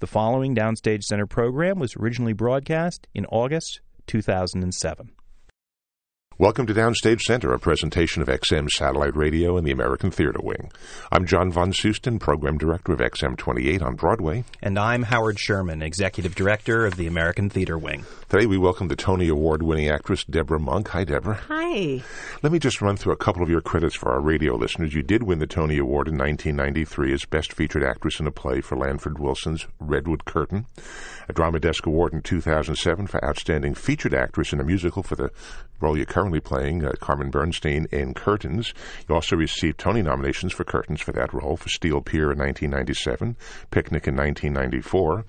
The following Downstage Center program was originally broadcast in August 2007. Welcome to Downstage Center, a presentation of XM Satellite Radio and the American Theater Wing. I'm John von Soosten, Program Director of XM 28 on Broadway. And I'm Howard Sherman, Executive Director of the American Theater Wing. Today we welcome the Tony Award winning actress Debra Monk. Hi, Debra. Hi. Let me just run through a couple of your credits for our radio listeners. You did win the Tony Award in 1993 as Best Featured Actress in a Play for Lanford Wilson's Redwood Curtain, a Drama Desk Award in 2007 for Outstanding Featured Actress in a Musical for the role you're currently playing, uh, Carmen Bernstein in Curtains. You also received Tony nominations for Curtains for that role, for Steel Pier in 1997, Picnic in 1994,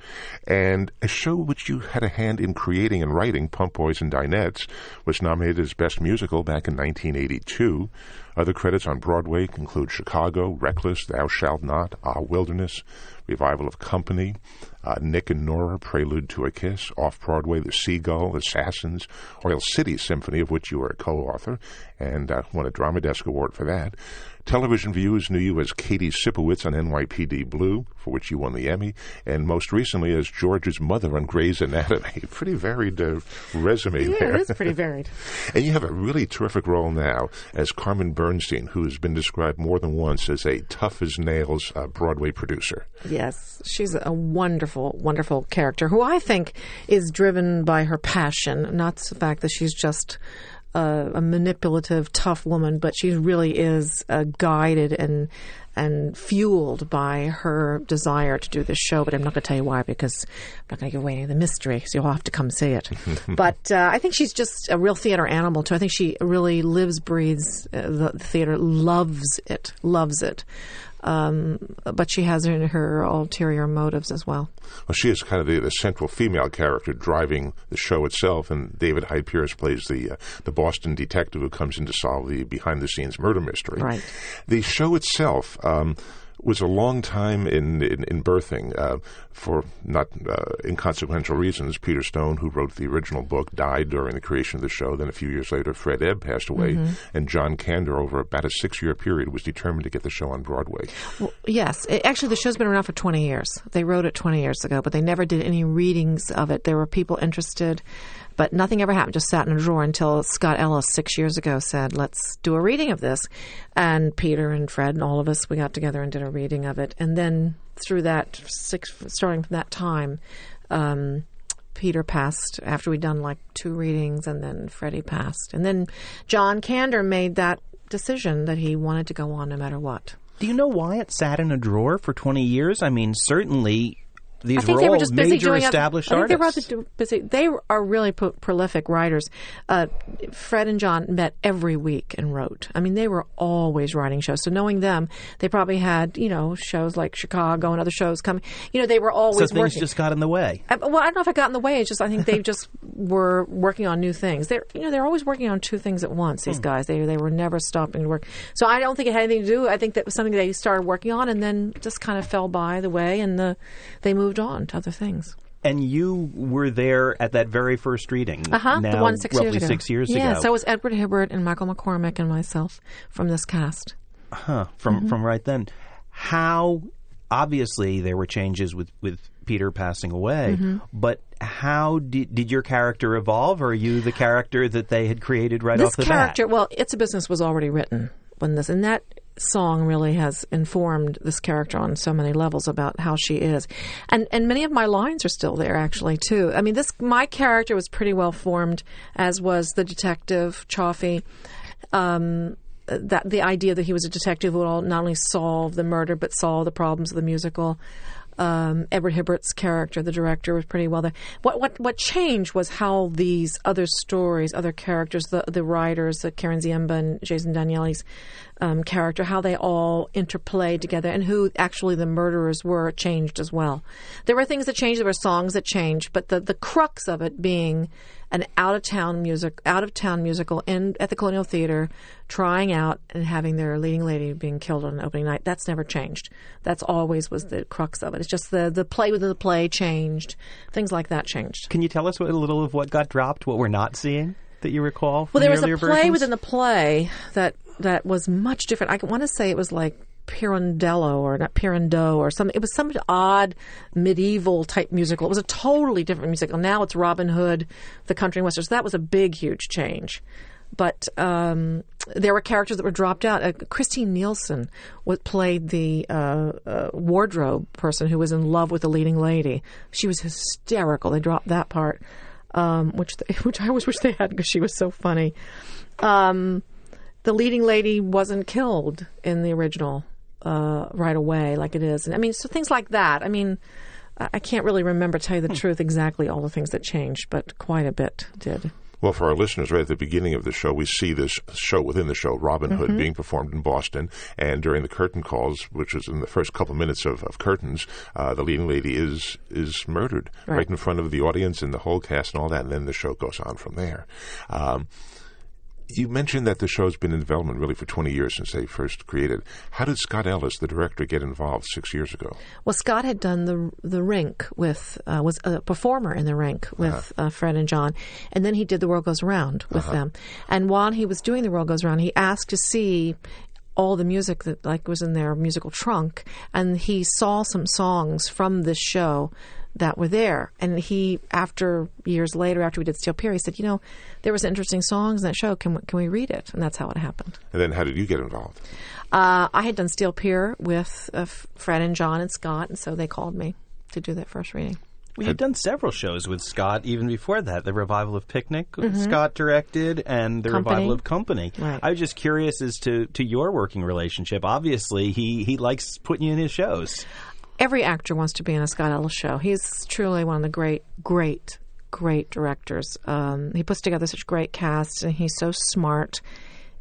and a show which you had a hand in creating and writing, Pump Boys and Dinettes, was nominated as Best Musical back in 1982. Other credits on Broadway include Chicago, Reckless, Thou Shalt Not, Ah Wilderness, Revival of Company, uh, Nick and Nora, Prelude to a Kiss, Off Broadway, The Seagull, Assassins, Oil City Symphony, of which you were a co author, and uh, won a Drama Desk Award for that. Television viewers knew you as Katie Sipowicz on NYPD Blue, for which you won the Emmy, and most recently as George's mother on Grey's Anatomy. Pretty varied uh, resume yeah, there. it is pretty varied. and you have a really terrific role now as Carmen Bernstein, who has been described more than once as a tough as nails uh, Broadway producer. Yes, she's a wonderful, wonderful character who I think is driven by her passion, not the fact that she's just a, a manipulative, tough woman, but she really is uh, guided and and fueled by her desire to do this show. But I'm not going to tell you why because I'm not going to give away any of the mystery. So you'll have to come see it. but uh, I think she's just a real theater animal too. I think she really lives, breathes uh, the theater, loves it, loves it. Um, but she has her, her ulterior motives as well. Well, she is kind of the, the central female character driving the show itself, and David Hyde Pierce plays the uh, the Boston detective who comes in to solve the behind the scenes murder mystery. Right. The show itself. Um, was a long time in in, in birthing uh, for not uh, inconsequential reasons. Peter Stone, who wrote the original book, died during the creation of the show. Then a few years later, Fred Ebb passed away, Mm-hmm. and John Kander, over about a six year period, was determined to get the show on Broadway. Well, yes, it, actually, the show's been around for 20 years. They wrote it 20 years ago, but they never did any readings of it. There were people interested, but nothing ever happened. Just sat in a drawer until Scott Ellis six years ago said, "Let's do a reading of this." And Peter and Fred and all of us we got together and did a reading of it. And then through that six, starting from that time. Um, Peter passed after we'd done like two readings, and then Freddie passed. And then John Kander made that decision that he wanted to go on no matter what. Do you know why it sat in a drawer for 20 years? I mean, certainly these I think were all were just busy major doing established I think artists. They were busy. They are really pro- prolific writers. Uh, Fred and John met every week and wrote. I mean, they were always writing shows. So knowing them, they probably had you know shows like Chicago and other shows coming. You know, they were always. so things working. just got in the way. Uh, well, I don't know if it got in the way. It's just I think they just were working on new things. They're you know they're always working on two things at once. These guys they they were never stopping to work. So I don't think it had anything to do. I think that was something they started working on and then just kind of fell by the way, and the they moved on to other things. And you were there at that very first reading. Uh huh. Now, The one six roughly years ago. six years yeah, ago. so it was Edward Hibbert and Michael McCormick and myself from this cast. Huh, from Mm-hmm. from right then. How obviously there were changes with with Peter passing away, Mm-hmm. but how did did your character evolve? Or are you the character that they had created right this off the character, bat? well, It's a Business was already written when this, and that song really has informed this character on so many levels about how she is, and and many of my lines are still there actually too. I mean, this my character was pretty well formed, as was the detective Cioffi. Um, that the idea that he was a detective who would not only solve the murder but solve the problems of the musical. Um, Edward Hibbert's character, the director, was pretty well there. What what what changed was how these other stories, other characters, the the writers, the Karen Ziemba and Jason Danieley's um, character, how they all interplayed together, and who actually the murderers were changed as well. There were things that changed. There were songs that changed, but the the crux of it being an out of town music, out of town musical in at the Colonial Theater, trying out and having their leading lady being killed on opening night. That's never changed. That's always was the crux of it. It's just the the play within the play changed. Things like that changed. Can you tell us what, a little of what got dropped, what we're not seeing that you recall? From Well, there the was a play versions? within the play that that was much different. I want to say it was like Pirandello or not Pirandello or something. It was some odd medieval type musical. It was a totally different musical. Now it's Robin Hood, the country and western. So that was a big, huge change. But um, there were characters that were dropped out. Uh, Christine Nielsen what played the uh, uh, wardrobe person who was in love with the leading lady. She was hysterical. They dropped that part, um, which they, which I always wish they had because she was so funny. Um, the leading lady wasn't killed in the original uh, right away, like it is. And I mean, so things like that. I mean, I can't really remember, tell you the truth, exactly all the things that changed, but quite a bit did. Well, for our listeners, right at the beginning of the show, we see this show within the show, Robin Mm-hmm. Hood, being performed in Boston. And during the curtain calls, which is in the first couple minutes of, of curtains, uh, the leading lady is is murdered right. Right. in front of the audience and the whole cast and all that. And then the show goes on from there. Um, you mentioned that the show's been in development really for 20 years since they first created. How did Scott Ellis, the director, get involved six years ago? Well, Scott had done the the rink with uh, was a performer in the rink with uh Fred and John, and then he did the World Goes Round with them. And while he was doing the World Goes Round, he asked to see all the music that like was in their musical trunk, and he saw some songs from this show that were there. And he, after years later, after we did Steel Pier, he said, "You know, there was interesting songs in that show. Can we- can we read it?" And that's how it happened. And then how did you get involved? Uh, I had done Steel Pier with uh, Fred and John and Scott, and so they called me to do that first reading. We you've done several shows with Scott even before that. The revival of Picnic, Mm-hmm. Scott directed, and the Company. revival of Company. Right. I was just curious as to, to your working relationship. Obviously, he, he likes putting you in his shows. Every actor wants to be in a Scott Ellis show. He's truly one of the great, great, great directors. Um, he puts together such great casts, and he's so smart,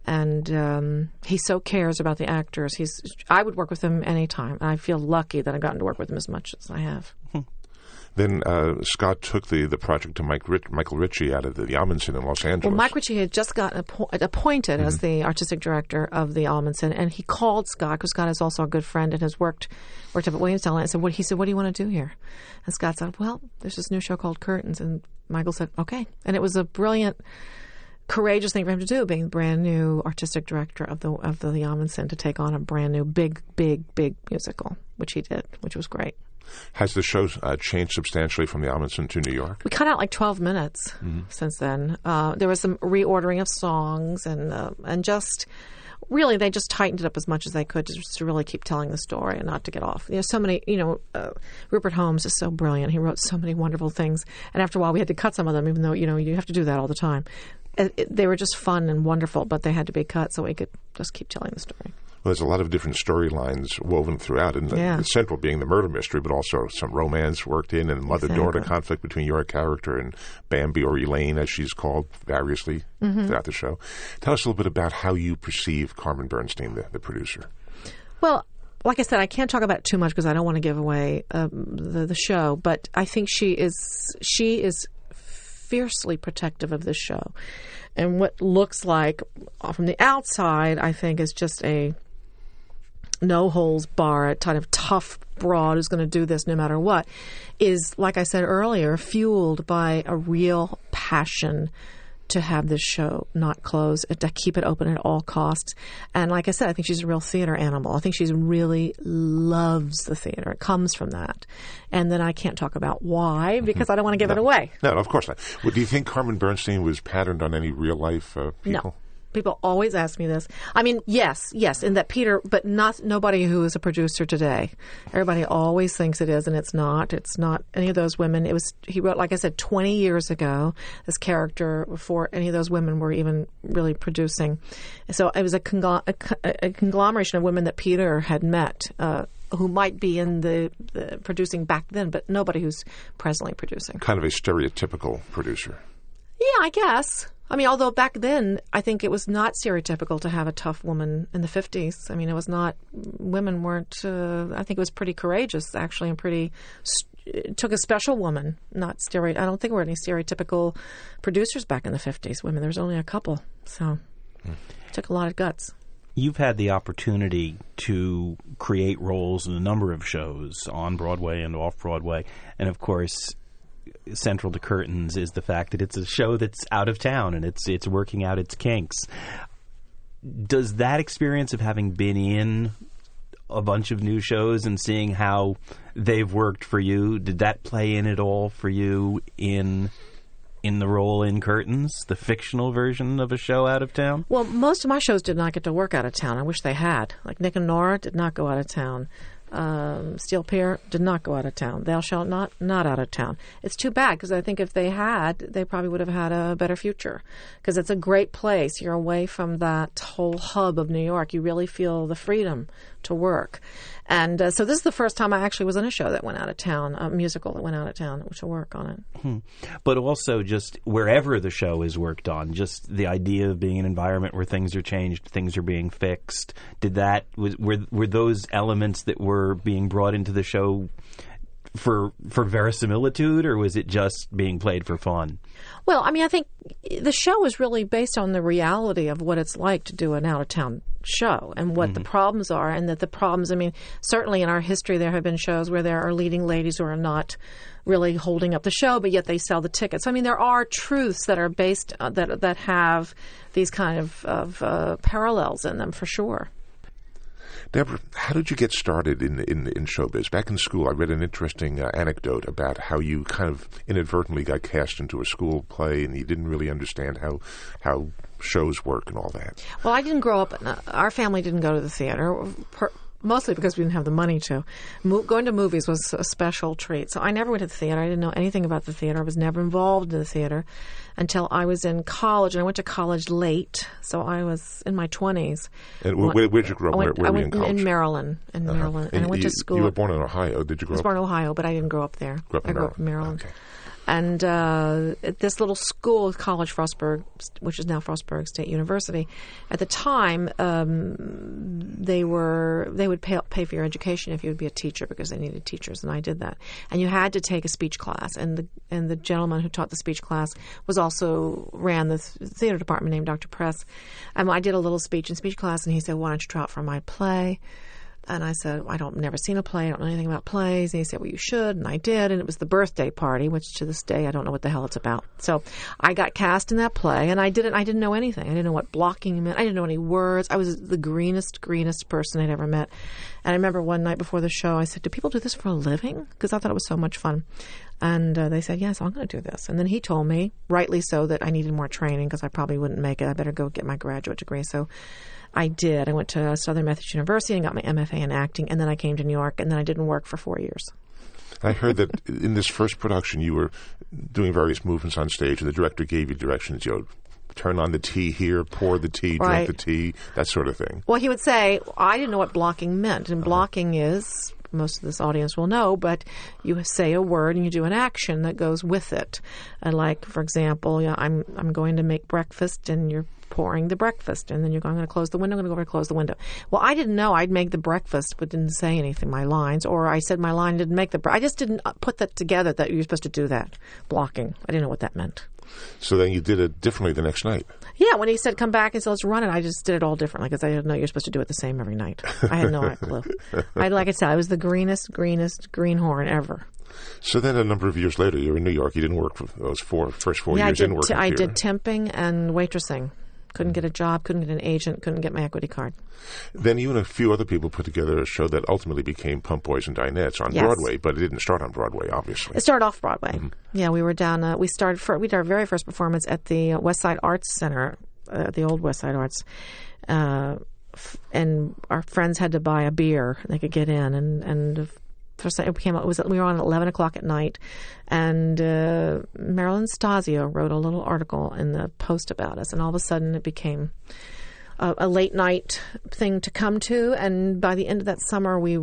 and um, he so cares about the actors. He's I would work with him anytime, and I feel lucky that I've gotten to work with him as much as I have. Then uh, Scott took the, the project to Mike Rich, Michael Ritchie out of the, the Ahmanson in Los Angeles. Well, Mike Ritchie had just gotten appo- appointed as the artistic director of the Ahmanson, and he called Scott because Scott is also a good friend and has worked worked up at Williamstown. And said, "What?" He said, "What do you want to do here?" And Scott said, "Well, there's this new show called Curtains." And Michael said, "Okay." And it was a brilliant, courageous thing for him to do, being the brand new artistic director of the of the, the Ahmanson, to take on a brand new, big, big, big musical, which he did, which was great. Has the show uh, changed substantially from the Ahmanson to New York? We cut out like 12 minutes since then. Uh, there was some reordering of songs and uh, and just really they just tightened it up as much as they could just to really keep telling the story and not to get off. You know, so many. You know, uh, Rupert Holmes is so brilliant. He wrote so many wonderful things, and after a while we had to cut some of them, even though you know you have to do that all the time. It, it, they were just fun and wonderful, but they had to be cut so we could just keep telling the story. Well, there's a lot of different storylines woven throughout, and the, Yeah. the central being the murder mystery, but also some romance worked in, and mother-daughter Exactly. conflict between your character and Bambi, or Elaine, as she's called variously Mm-hmm. throughout the show. Tell us a little bit about how you perceive Carmen Bernstein, the, the producer. Well, like I said, I can't talk about it too much because I don't want to give away um, the the show. But I think she is she is fiercely protective of this show, and what looks like from the outside, I think, is just a no holes bar, kind of tough broad who's going to do this no matter what, is like I said earlier, fueled by a real passion to have this show not close, to keep it open at all costs. And like I said, I think she's a real theater animal. I think she really loves the theater. It comes from that. And then I can't talk about why because I don't want to give it away. No, of course not. Well, do you think Carmen Bernstein was patterned on any real life uh, people? No. People always ask me this. I mean, yes, yes, in that Peter, but not nobody who is a producer today. Everybody always thinks it is, and it's not. It's not any of those women. It was he wrote, like I said, twenty years ago. This character before any of those women were even really producing. So it was a, congl- a, a conglomeration of women that Peter had met. Uh, who might be in the, the producing back then, but nobody who's presently producing. Kind of a stereotypical producer. Yeah, I guess. I mean, although back then, I think it was not stereotypical to have a tough woman in the 50s. I mean, it was not, women weren't, uh, I think it was pretty courageous, actually, and pretty, took a special woman, not stereo. I don't think there were any stereotypical producers back in the 50s, women. There was only a couple. So it took a lot of guts. You've had the opportunity to create roles in a number of shows on Broadway and off Broadway. And of course, central to Curtains is the fact that it's a show that's out of town and it's it's working out its kinks. Does that experience of having been in a bunch of new shows and seeing how they've worked for you. Did that play in at all for you in in the role in Curtains, the fictional version of a show out of town? Well, most of my shows did not get to work out of town. I wish they had. Like Nick and Nora did not go out of town. Um, Steel Pier did not go out of town. Thou shalt not not out of town. It's too bad because I think if they had, they probably would have had a better future. Because it's a great place. You're away from that whole hub of New York. You really feel the freedom to work. And uh, so this is the first time I actually was in a show that went out of town, a musical that went out of town to work on it. But also just wherever the show is worked on, just the idea of being an environment where things are changed, things are being fixed. Did that was were were those elements that were being brought into the show for for verisimilitude, or was it just being played for fun? Well, I mean, I think the show is really based on the reality of what it's like to do an out of town show and what the problems are, and that the problems, I mean, certainly in our history, there have been shows where there are leading ladies who are not really holding up the show, but yet they sell the tickets. I mean, there are truths that are based, uh, that, that have these kind of, of uh, parallels in them for sure. Debra, how did you get started in, in, in showbiz? Back in school, I read an interesting uh, anecdote about how you kind of inadvertently got cast into a school play and you didn't really understand how, how shows work and all that. Well, I didn't grow up. uh, Our family didn't go to the theater. Per, mostly because we didn't have the money to. Mo- going to movies was a special treat. So I never went to the theater. I didn't know anything about the theater. I was never involved in the theater until I was in college, and I went to college late. So I was in my twenties. And wh- where, where'd you grow up? Went, where I were you in college? Maryland, in uh-huh. Maryland, and I went you, to school. You were born in Ohio. Did you grow? I was up? born in Ohio, but I didn't grow up there. Up in I grew up in Maryland. Maryland. Okay. And uh, this little school, College Frostburg, which is now Frostburg State University, at the time um, they were they would pay pay for your education if you would be a teacher because they needed teachers, and I did that. And you had to take a speech class, and the and the gentleman who taught the speech class was also ran the theater department named Dr. Press. And I did a little speech in speech class, and he said, "Why don't you try out for my play?" And I said, I don't never seen a play. I don't know anything about plays. And he said, Well, you should. And I did. And it was the birthday party, which to this day I don't know what the hell it's about. So I got cast in that play, and I didn't. I didn't know anything. I didn't know what blocking meant. I didn't know any words. I was the greenest, greenest person I'd ever met. And I remember one night before the show, I said, "Do people do this for a living?" Because I thought it was so much fun. And uh, they said, "Yes, I'm going to do this." And then he told me, rightly so, that I needed more training because I probably wouldn't make it. I better go get my graduate degree. So I did. I went to Southern Methodist University and got my MFA in acting, and then I came to New York, and then I didn't work for four years. I heard that in this first production you were doing various movements on stage, and the director gave you directions. You know, turn on the tea here, pour the tea, Right. drink the tea, that sort of thing. Well, he would say, I didn't know what blocking meant. And uh-huh. blocking is, most of this audience will know, but you say a word and you do an action that goes with it. And like, for example, yeah, I'm, I'm going to make breakfast and you're pouring the breakfast and then you're going, I'm going to close the window, I'm going to go over and close the window. Well, I didn't know I'd make the breakfast, but didn't say anything, my lines, or I said my line didn't make the, bre- I just didn't uh, put that together that you're supposed to do that. Blocking. I didn't know what that meant. So then you did it differently the next night. Yeah, when he said come back and said let's run it, I just did it all differently because I didn't know you're supposed to do it the same every night. I had no clue. I like I said, I was the greenest, greenest greenhorn ever. So then a number of years later, you're in New York. You didn't work for those four first four yeah, I years. did. didn't work t- I did temping and waitressing. Couldn't get a job. Couldn't get an agent. Couldn't get my equity card. Then you and a few other people put together a show that ultimately became Pump Boys and Dinettes on Yes. Broadway, but it didn't start on Broadway, obviously. It started off Broadway. Yeah, we were down. Uh, we started. For, we did our very first performance at the West Side Arts Center, uh, the old West Side Arts, uh, f- and our friends had to buy a beer. They could get in, and and it became. It was we were on at eleven o'clock at night, and uh, Marilyn Stasio wrote a little article in the Post about us, and all of a sudden it became a, a late night thing to come to. And by the end of that summer, we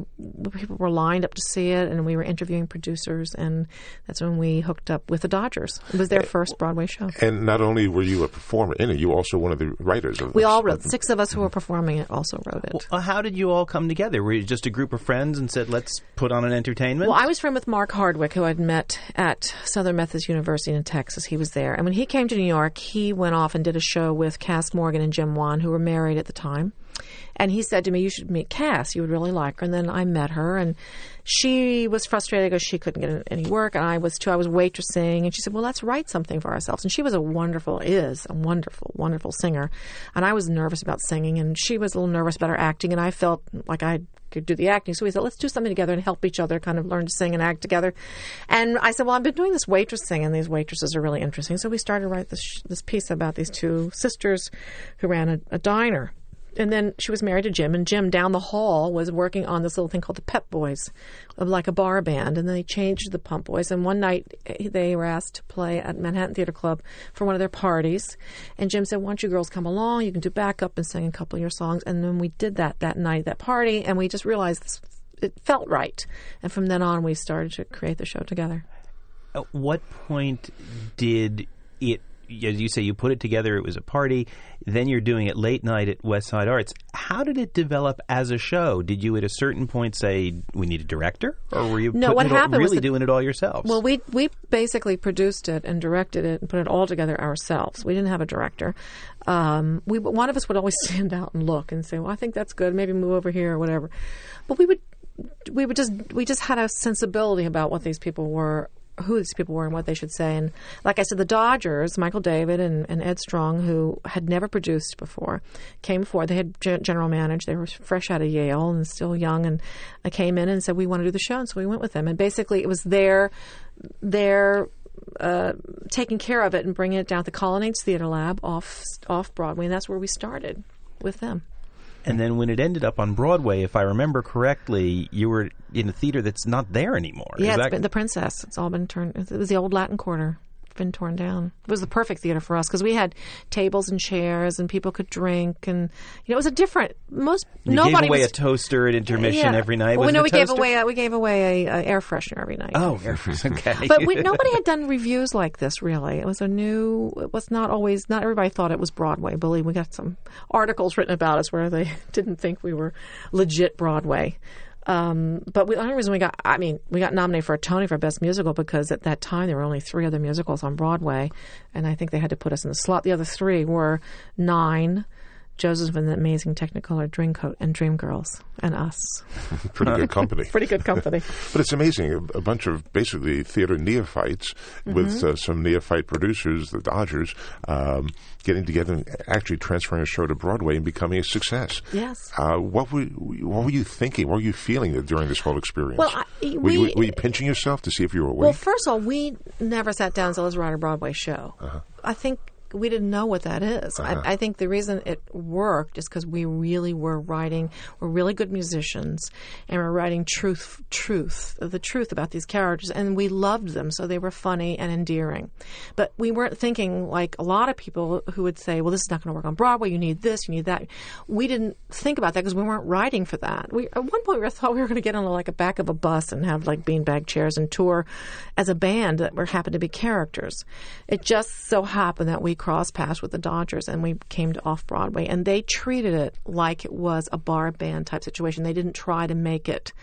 people were lined up to see it, and we were interviewing producers, and that's when we hooked up with the Dodgers. It was their eh, first Broadway show. And not only were you a performer in it, you were also one of the writers of We this. all wrote. Six of us who were performing it also wrote it. Well, uh, how did you all come together? Were you just a group of friends and said, "Let's put on an entertainment"? Well, I was friend with Mark Hardwick, who I'd met at Southern Methodist University in Texas. He was there, and when he came to New York, he went off and did a show with Cass Morgan and Jim Wann, who were married at the time. And he said to me, "You should meet Cass. You would really like her." And then I met her, and she was frustrated because she couldn't get any work, and I was too. I was waitressing, and she said, "Well, let's write something for ourselves." And she was a wonderful, is a wonderful, wonderful singer, and I was nervous about singing, and she was a little nervous about her acting, and I felt like I could do the acting. So we said, let's do something together and help each other kind of learn to sing and act together. And I said, well, I've been doing this waitressing, and these waitresses are really interesting. So we started to write this, this piece about these two sisters who ran a, a diner and then she was married to Jim, and Jim down the hall was working on this little thing called the Pep Boys, like a bar band. And then they changed the Pump Boys. And one night eh, they were asked to play at Manhattan Theater Club for one of their parties. And Jim said, "Why don't you girls come along? You can do backup and sing a couple of your songs." And then we did that that night, that party, and we just realized this, it felt right. And from then on, we started to create the show together. At what point did it as you say, you put it together. It was a party. Then you're doing it late night at West Side Arts. How did it develop as a show? Did you at a certain point say we need a director, or were you no? What happened all, really that, doing it all yourselves? Well, we we basically produced it and directed it and put it all together ourselves. We didn't have a director. Um, we one of us would always stand out and look and say, "Well, I think that's good. Maybe move over here or whatever." But we would we would just we just had a sensibility about what these people were who these people were and what they should say. And like I said, the Dodgers, Michael David and, and Ed Strong, who had never produced before, came forward. They had general managed. They were fresh out of Yale and still young, and I came in and said we want to do the show, and so we went with them. And basically, it was their their uh, taking care of it and bringing it down to the Colonnades Theater Lab off off Broadway, and that's where we started with them. And then when it ended up on Broadway, if I remember correctly, you were in a theater that's not there anymore. Yeah, Is it's that- been the Princess. It's all been turned. It was the old Latin Quarter been torn down. It was the perfect theater for us because we had tables and chairs and people could drink and you know it was a different most you nobody gave away was, a toaster at intermission yeah. every night. Well, Was we know it we gave away a, we gave away a, a air freshener every night. Oh, air freshener. Okay. But we, nobody had done reviews like this. Really, it was a new. It was not always. Not everybody thought it was Broadway. Believe we got some articles written about us where they didn't think we were legit Broadway. Um, but we, the only reason we got, I mean, we got nominated for a Tony for Best Musical because at that time there were only three other musicals on Broadway, and I think they had to put us in the slot. The other three were Nine, Joseph and the Amazing Technicolor Dreamcoat, and Dreamgirls, and us. Pretty good company. Pretty good company. But it's amazing. A, a bunch of basically theater neophytes with Mm-hmm. uh, some neophyte producers, the Dodgers, um, getting together and actually transferring a show to Broadway and becoming a success. Yes. Uh, what were what were you thinking? What were you feeling during this whole experience? Well, I- were, you, we- were you pinching yourself to see if you were awake? Well, first of all, we never sat down and said, let's write a Broadway show. I think we didn't know what that is. I, uh-huh. I think the reason it worked is because we really were writing, we're really good musicians, and we're writing truth, truth, the truth about these characters, and we loved them, so they were funny and endearing. But we weren't thinking like a lot of people who would say, well, this is not going to work on Broadway, you need this, you need that. We didn't think about that because we weren't writing for that. We At one point, we thought we were going to get on like a back of a bus and have like beanbag chairs and tour as a band that were happened to be characters. It just so happened that we crossed paths with the Dodgers and we came to Off Broadway, and they treated it like it was a bar band type situation. They didn't try to make it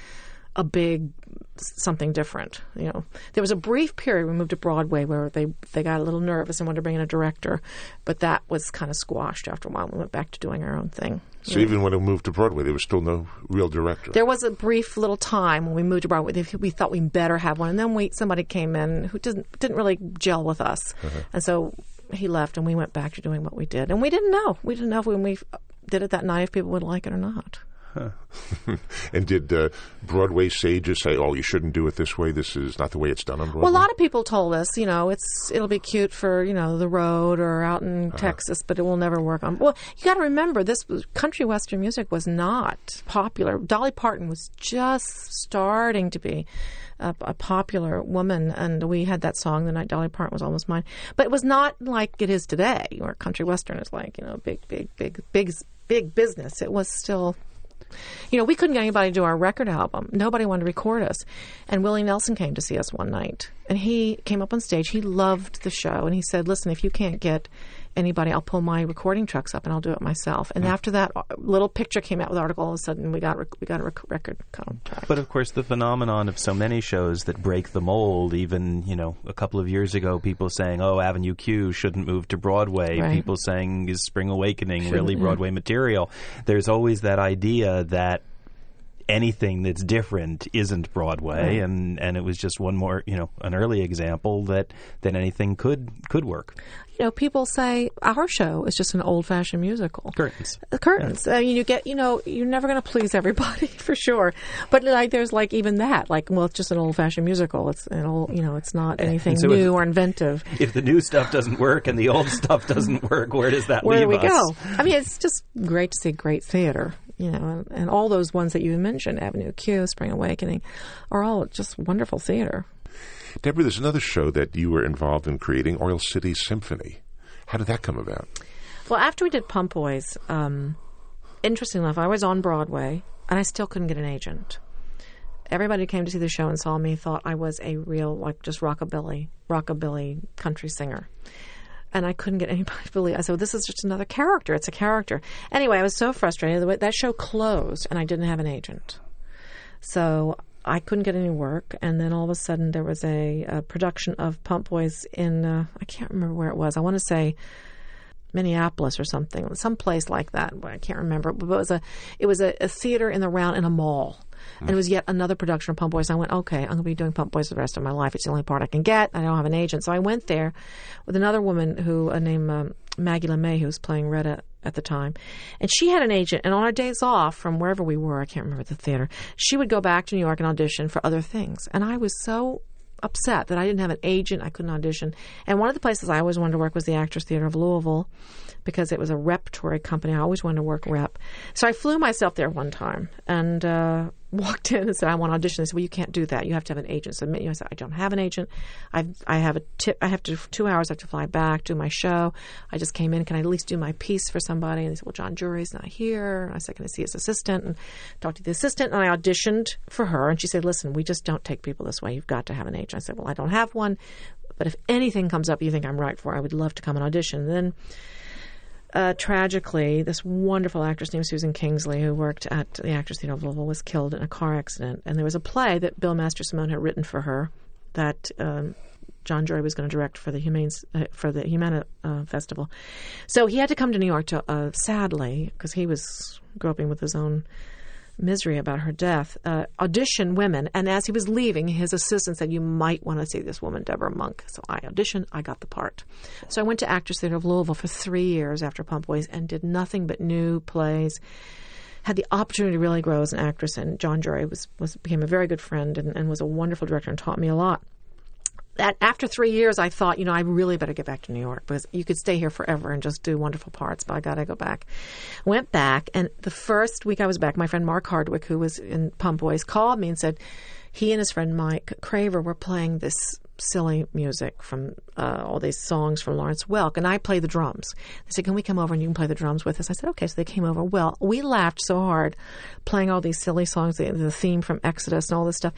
a big something different. You know, there was a brief period we moved to Broadway where they they got a little nervous and wanted to bring in a director, but that was kind of squashed after a while. We went back to doing our own thing. so even when it moved to Broadway, there was still no real director. There was a brief little time when we moved to Broadway. We thought we better have one, and then we somebody came in who didn't didn't really gel with us, uh-huh. and so he left, and we went back to doing what we did. And we didn't know. We didn't know if when we did it that night if people would like it or not. and did uh, Broadway sages say, "Oh, you shouldn't do it this way. This is not the way it's done on Broadway"? Well, a lot of people told us, you know, it's it'll be cute for you know the road or out in Texas, but it will never work on. Well, you got to remember this was, country western music was not popular. Dolly Parton was just starting to be. A, a popular woman, and we had that song the night Dolly Parton was almost mine. But it was not like it is today, where country western is like you know big, big, big, big, big business. It was still you know, we couldn't get anybody to do our record album. Nobody wanted to record us. And Willie Nelson came to see us one night. And he came up on stage. He loved the show. And he said, listen, if you can't get anybody. I'll pull my recording trucks up and I'll do it myself. And after that little picture came out with the article, all of a sudden we got we got a rec- record contract. But of course, the phenomenon of so many shows that break the mold, even you know, a couple of years ago, people saying, "Oh, Avenue Q shouldn't move to Broadway." Right. People saying, "Is Spring Awakening really Broadway material?" There's always that idea that anything that's different isn't Broadway, Right. and and it was just one more, you know, an early example that that anything could could work. You know, people say our show is just an old-fashioned musical. Curtains. The curtains. I mean, you get, you know, you're never going to please everybody for sure. But like, there's like even that, like, well, it's just an old-fashioned musical. It's an old, you know, it's not anything so new if- or inventive. If the new stuff doesn't work and the old stuff doesn't work, where does that Where do we us? go? I mean, it's just great to see great theater. You know, and, and all those ones that you mentioned, Avenue Q, Spring Awakening, are all just wonderful theater. Debra, there's another show that you were involved in creating, Oil City Symphony. How did that come about? Well, after we did Pump Boys, um, interesting enough, I was on Broadway and I still couldn't get an agent. Everybody who came to see the show and saw me thought I was a real, like, just rockabilly, rockabilly country singer. And I couldn't get anybody to believe. I said, well, "This is just another character. It's a character." Anyway, I was so frustrated. That show closed, and I didn't have an agent, so I couldn't get any work. And then all of a sudden, there was a, a production of Pump Boys in uh, I can't remember where it was. I want to say Minneapolis or something, some place like that. I can't remember. But it was a it was a, a theater in the round in a mall. And it was yet another production of Pump Boys. I went, okay, I'm going to be doing Pump Boys the rest of my life. It's the only part I can get. I don't have an agent. So I went there with another woman who, uh, named um, Maggie LeMay, who was playing Rhetta at the time. And she had an agent. And on our days off from wherever we were, I can't remember the theater, she would go back to New York and audition for other things. And I was so upset that I didn't have an agent. I couldn't audition. And one of the places I always wanted to work was the Actors Theater of Louisville because it was a repertory company. I always wanted to work rep. So I flew myself there one time and uh, walked in and said, I want to audition. They said, well, you can't do that. You have to have an agent. You. I said, I don't have an agent. I've, I have a tip. I have to, two hours. I have to fly back, do my show. I just came in. Can I at least do my piece for somebody? And they said, well, John Jory's not here. I said, can I see his assistant? And talked to the assistant. And I auditioned for her. And she said, listen, we just don't take people this way. You've got to have an agent. I said, well, I don't have one. But if anything comes up you think I'm right for, I would love to come and audition. And then uh, tragically, this wonderful actress named Susan Kingsley, who worked at the Actors Theater of Louisville, was killed in a car accident. And there was a play that Bill Mastrosimone had written for her that um, John Jory was going to direct for the Humane uh, for the Humana uh, Festival. So he had to come to New York to uh, sadly because he was groping with his own misery about her death, uh, audition women. And as he was leaving, his assistant said, You might want to see this woman, Debra Monk. So I auditioned, I got the part. So I went to Actors Theater of Louisville for three years after Pump Boys and did nothing but new plays. Had the opportunity to really grow as an actress, and John Jory was, was became a very good friend and, and was a wonderful director and taught me a lot that after three years, I thought, you know, I really better get back to New York because you could stay here forever and just do wonderful parts, but I got to go back. Went back, and the first week I was back, my friend Mark Hardwick, who was in Pump Boys, called me and said he and his friend Mike Craver were playing this silly music from uh, all these songs from Lawrence Welk, and I play the drums. They said, "Can we come over and you can play the drums with us?" I said, "Okay." So they came over. Well, we laughed so hard playing all these silly songs, the, the theme from Exodus and all this stuff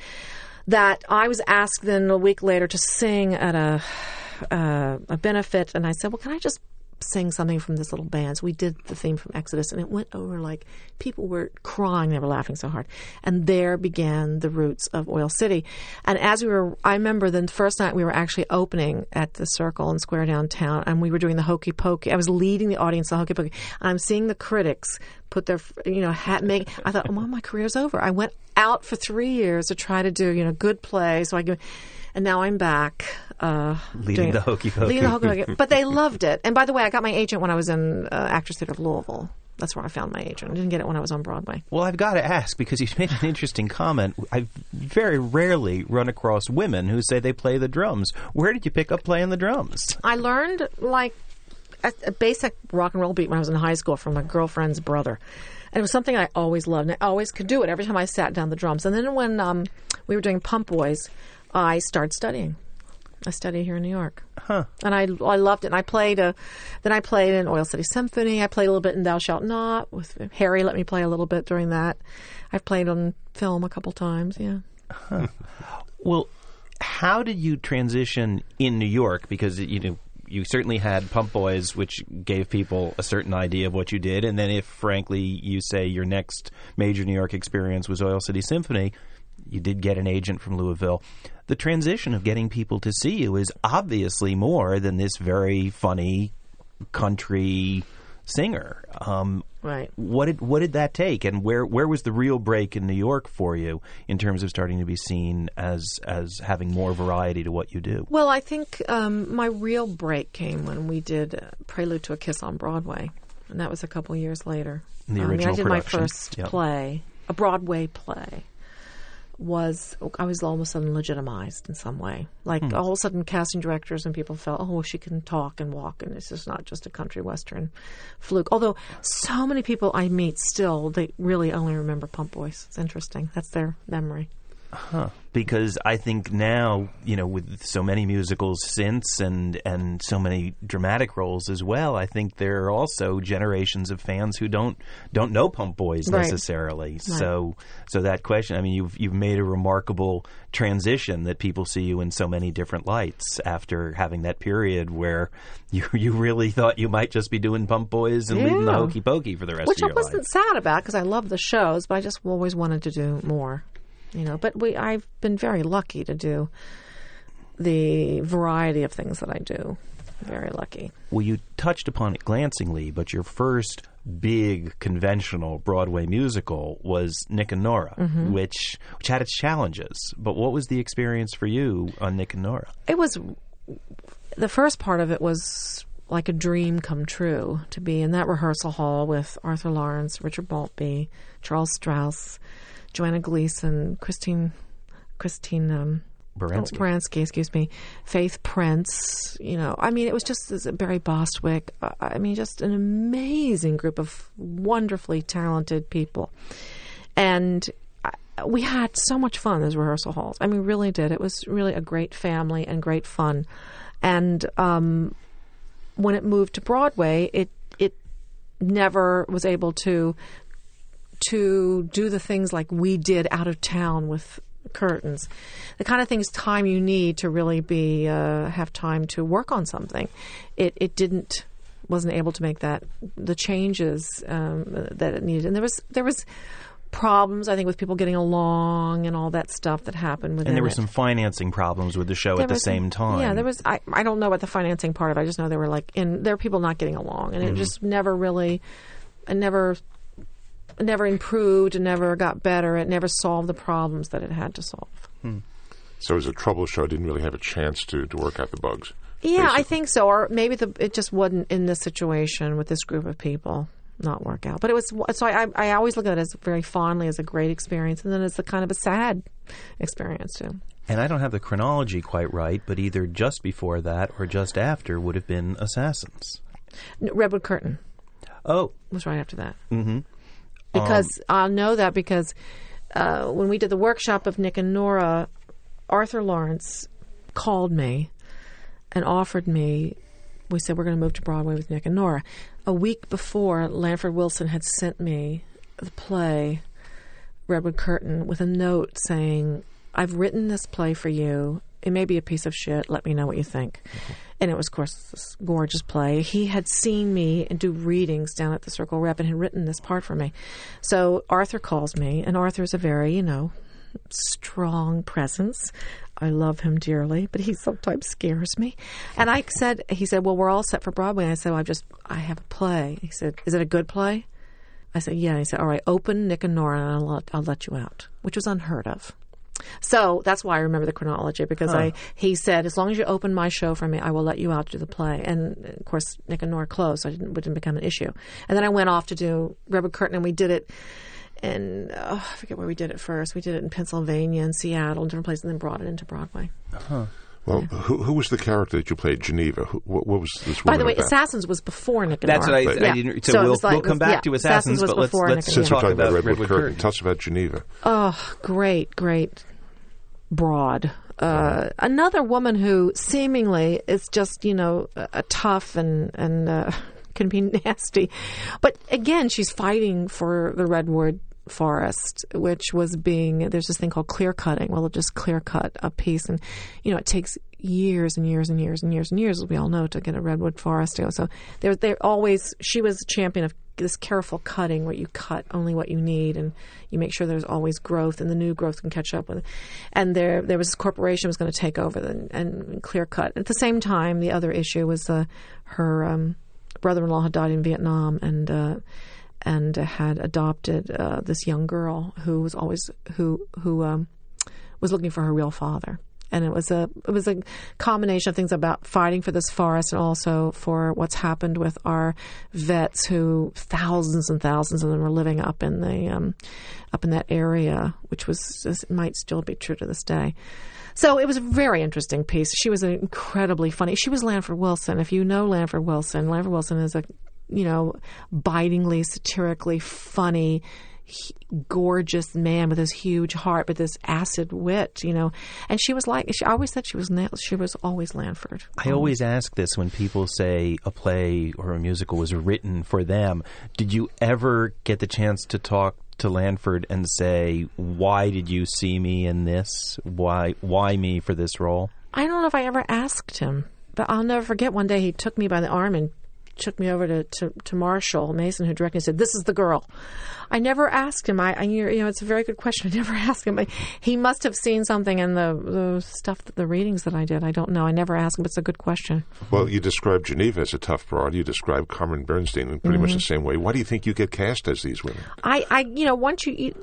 that I was asked then a week later to sing at a uh, a benefit, and I said, "Well, can I just sing something from this little band?" So we did the theme from Exodus, and it went over like people were crying; they were laughing so hard. And there began the roots of Oil City. And as we were, I remember the first night we were actually opening at the Circle and Square downtown, and we were doing the Hokey Pokey. I was leading the audience the Hokey Pokey. And I'm seeing the critics put their you know hat make. I thought, oh, well, my career's over. I went out for three years to try to do you know good plays. so I could, and now I'm back. Uh, Leading the hokey pokey. Leading the hokey pokey. But they loved it. And by the way, I got my agent when I was in uh, Actors Theater of Louisville. That's where I found my agent. I didn't get it when I was on Broadway. Well, I've got to ask because you made an interesting comment. I very rarely run across women who say they play the drums. Where did you pick up playing the drums? I learned like a, a basic rock and roll beat when I was in high school from my girlfriend's brother. And it was something I always loved. And I always could do it every time I sat down the drums. And then when um, we were doing Pump Boys, I started studying. I studied here in New York, huh. and I I loved it. And I played a, then I played in Oil City Symphony. I played a little bit in Thou Shalt Not with Harry. Let me play a little bit during that. I've played on film a couple times. Yeah. Well, how did you transition in New York? Because you know you certainly had Pump Boys, which gave people a certain idea of what you did, and then if frankly you say your next major New York experience was Oil City Symphony, you did get an agent from Louisville. The transition of getting people to see you is obviously more than this very funny country singer. Um, Right. what did what did that take, and where where was the real break in New York for you in terms of starting to be seen as as having more variety to what you do? Well, I think um, my real break came when we did uh, Prelude to a Kiss on Broadway, and that was a couple years later. The Um, original I did production. my first Yep. play, a Broadway play. Was I was all of a sudden legitimized in some way? Like Hmm. all of a sudden, casting directors and people felt, oh, she can talk and walk, and this is not just a country western fluke. Although so many people I meet still, they really only remember Pump Boys. It's interesting. That's their memory. Because I think now, you know, with so many musicals since and and so many dramatic roles as well, I think there are also generations of fans who don't don't know Pump Boys Right. necessarily. So so that question, I mean, you've you've made a remarkable transition that people see you in so many different lights after having that period where you you really thought you might just be doing Pump Boys and leaving the hokey pokey for the rest which of your life. Which I wasn't life. sad about because I love the shows, but I just always wanted to do more, you know. But we, I've been very lucky to do the variety of things that I do. Very lucky. Well, you touched upon it glancingly, but your first big conventional Broadway musical was Nick and Nora, Mm-hmm. which which had its challenges. But what was the experience for you on Nick and Nora? It was the first part of it was like a dream come true to be in that rehearsal hall with Arthur Laurents, Richard Maltby, Charles Strouse, Joanna Gleason, Christine, Christine. Um, Baranski. Oh, Baranski, excuse me. Faith Prince. You know, I mean, it was just this Barry Bostwick. I mean, just an amazing group of wonderfully talented people, and I- we had so much fun in those rehearsal halls. I mean, really did. It was really a great family and great fun. And um, when it moved to Broadway, it it never was able to to do the things like we did out of town with curtains, the kind of things time you need to really be uh, have time to work on something. It it didn't wasn't able to make that the changes um, that it needed, and there was there was problems I think with people getting along and all that stuff that happened within And there were it. some financing problems with the show There at the same time. Yeah, there was. I, I don't know about the financing part of it. I just know there were like, in there were people not getting along, and it just never really, it never, never improved, and never got better. It never solved the problems that it had to solve. So it was a trouble show. Didn't really have a chance to, to work out the bugs. Yeah, I think so. Or maybe the it just wasn't in this situation with this group of people not work out. But it was so I I always look at it as very fondly as a great experience, and then as a kind of a sad experience too. And I don't have the chronology quite right, but either just before that or just after would have been Assassins. Redwood Curtain. Oh, was right after that. Mm-hmm. Because I know that because uh, when we did the workshop of Nick and Nora, Arthur Laurents called me and offered me. We said we're going to move to Broadway with Nick and Nora. A week before, Lanford Wilson had sent me the play Redwood Curtain with a note saying, "I've written this play for you. It may be a piece of shit. Let me know what you think." And it was, of course, this gorgeous play. He had seen me and do readings down at the Circle Rep and had written this part for me. So Arthur calls me, and Arthur is a very, you know, strong presence. I love him dearly, but he sometimes scares me. And I said, he said, "Well, we're all set for Broadway." And I said, well, "I just, I have a play." He said, "Is it a good play?" I said, "Yeah." And he said, "All right, open Nick and Nora, and I'll I'll let you out," which was unheard of. So that's why I remember the chronology because I he said as long as you open my show for me, I will let you out to do the play. And of course, Nick and Nora closed, so it didn't, it didn't become an issue. And then I went off to do Redwood Curtain, and we did it. And oh, I forget where we did it first. We did it in Pennsylvania and Seattle and different places, and then brought it into Broadway. Well, who, who was the character that you played, Geneva? Who, what, what was this By the way, about? Assassins was before Nick and That's what I, Yeah. I didn't. So, it we'll, was like- we'll come back yeah, to Assassins, was but let's let's Nick and Since we're talking about Redwood, Redwood Curtain, Curtain. tell us about Geneva. Oh, great, great, broad. Uh, another woman who seemingly is just you know a, a tough and and uh, can be nasty, but again she's fighting for the redwood forest, which was being there's this thing called clear cutting. Well, just clear cut a piece, and you know it takes years and years and years and years and years, as we all know, to get a redwood forest. So they're they're always she was a champion of this careful cutting where you cut only what you need and you make sure there's always growth and the new growth can catch up with it. And there there was this corporation was going to take over the, and clear cut. At the same time, the other issue was uh, her um, brother-in-law had died in Vietnam and. Uh, and had adopted uh, this young girl who was always who who um, was looking for her real father, and it was a it was a combination of things about fighting for this forest and also for what's happened with our vets who thousands and thousands of them are living up in the um, up in that area, which was might still be true to this day. So it was a very interesting piece. She was incredibly funny. She was Lanford Wilson. If you know Lanford Wilson, Lanford Wilson is a you know, bitingly, satirically funny, gorgeous man with this huge heart, but this acid wit, you know. And she was like, she always said she was she was always Lanford. I always ask this when people say a play or a musical was written for them. Did you ever get the chance to talk to Lanford and say, "Why did you see me in this? Why why me for this role?" I don't know if I ever asked him, but I'll never forget one day he took me by the arm and took me over to, to, to Marshall Mason, who directed, and said, "This is the girl." I never asked him. I, I, you know, it's a very good question. I never asked him. I, he must have seen something in the, the stuff, the readings that I did. I don't know. I never asked him. But it's a good question. Well, you described Geneva as a tough broad. You described Carmen Bernstein in pretty mm-hmm. much the same way. Why do you think you get cast as these women? I, I you know, once you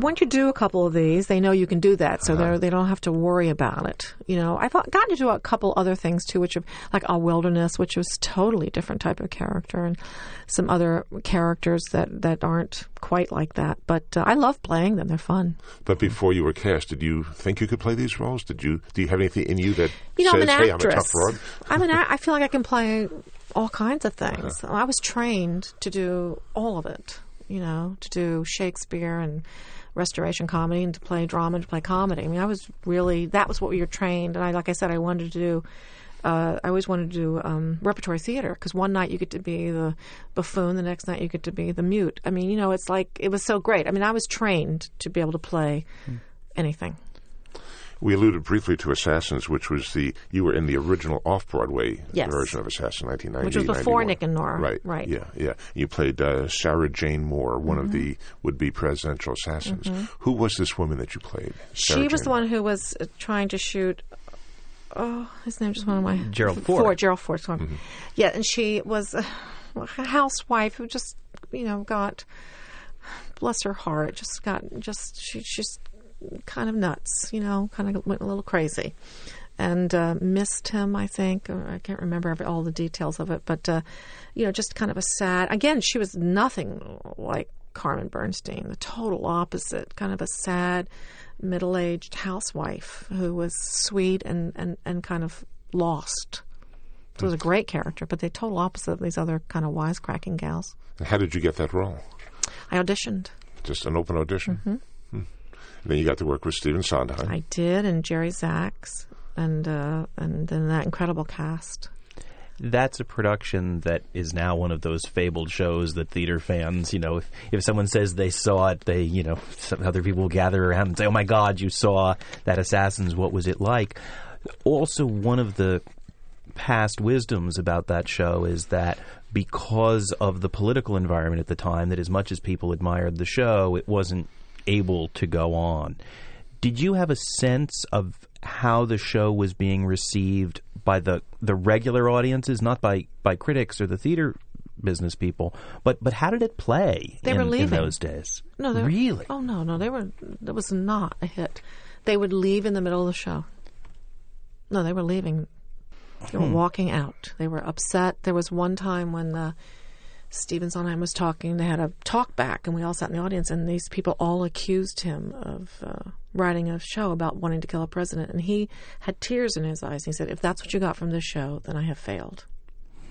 once you do a couple of these, they know you can do that, so uh-huh. they don't have to worry about it. You know, I've gotten to do a couple other things too, which are like a wilderness, which was totally different type of character, and some other characters that that aren't quite like that. But uh, I love playing them; they're fun. But before you were cast, did you think you could play these roles? Did you? Do you have anything in you that you know, says, I'm an "Hey, actress. I'm a tough broad"? I'm an. I feel like I can play all kinds of things. Uh-huh. I was trained to do all of it. You know, to do Shakespeare and restoration comedy and to play drama and to play comedy. I mean, I was really that was what we were trained. And I, like I said, I wanted to do. Uh, I always wanted to do um, repertory theater because one night you get to be the buffoon, the next night you get to be the mute. I mean, you know, it's like it was so great. I mean, I was trained to be able to play anything. We alluded briefly to Assassins, which was the you were in the original off Broadway yes. version of Assassin, 1990, which was before 91. Nick and Nora. Right, right. Yeah, yeah. You played uh, Sarah Jane Moore, one mm-hmm. of the would-be presidential assassins. Mm-hmm. Who was this woman that you played? Sarah she was Jane the one who was uh, trying to shoot. Oh, his name just one of my Gerald Ford. Ford Gerald Ford. Sorry. Mm-hmm. Yeah, and she was a housewife who just you know got bless her heart just got just she just kind of nuts, you know, kind of went a little crazy. And uh, missed him, I think. I can't remember all the details of it, but uh, you know, just kind of a sad. Again, she was nothing like Carmen Bernstein, the total opposite. Kind of a sad, middle-aged housewife who was sweet and and and kind of lost. It was a great character, but the total opposite of these other kind of wisecracking gals. How did you get that role? I auditioned. Just an open audition. Mm-hmm. And then you got to work with Stephen Sondheim. I did, and Jerry Zaks, and uh, and then that incredible cast. That's a production that is now one of those fabled shows that theater fans, you know, if, if someone says they saw it, they, you know, some other people will gather around and say, "Oh my God, you saw that Assassins! What was it like?" Also, one of the past wisdoms about that show is that because of the political environment at the time, that as much as people admired the show, it wasn't able to go on. Did you have a sense of how the show was being received by the the regular audiences, not by by critics or the theater business people, but but how did it play? They in, were leaving in those days. No, they really. Oh no, no, they were. It was not a hit. They would leave in the middle of the show. No, they were leaving. They were hmm. walking out. They were upset. There was one time when the Stephen Sondheim was talking. They had a talk back, and we all sat in the audience, and these people all accused him of uh, writing a show about wanting to kill a president. And he had tears in his eyes. He said, If that's what you got from this show, then I have failed.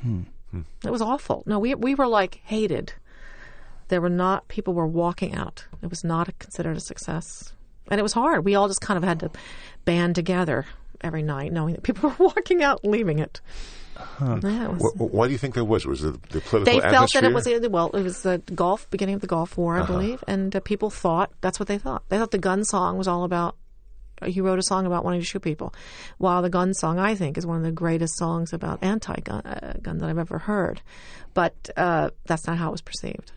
Hmm. It was awful. No, we, we were like hated. There were not, people were walking out. It was not considered a success. And it was hard. We all just kind of had to band together every night, knowing that people were walking out, leaving it. Yeah, was- Wh- why do you think that was? Was it the political they felt that it was well, it was the Gulf beginning of the Gulf War, Uh-huh. I believe, and uh, people thought that's what they thought. They thought the gun song was all about. He wrote a song about wanting to shoot people, while the gun song I think is one of the greatest songs about anti-gun uh, gun that I've ever heard. But uh, that's not how it was perceived.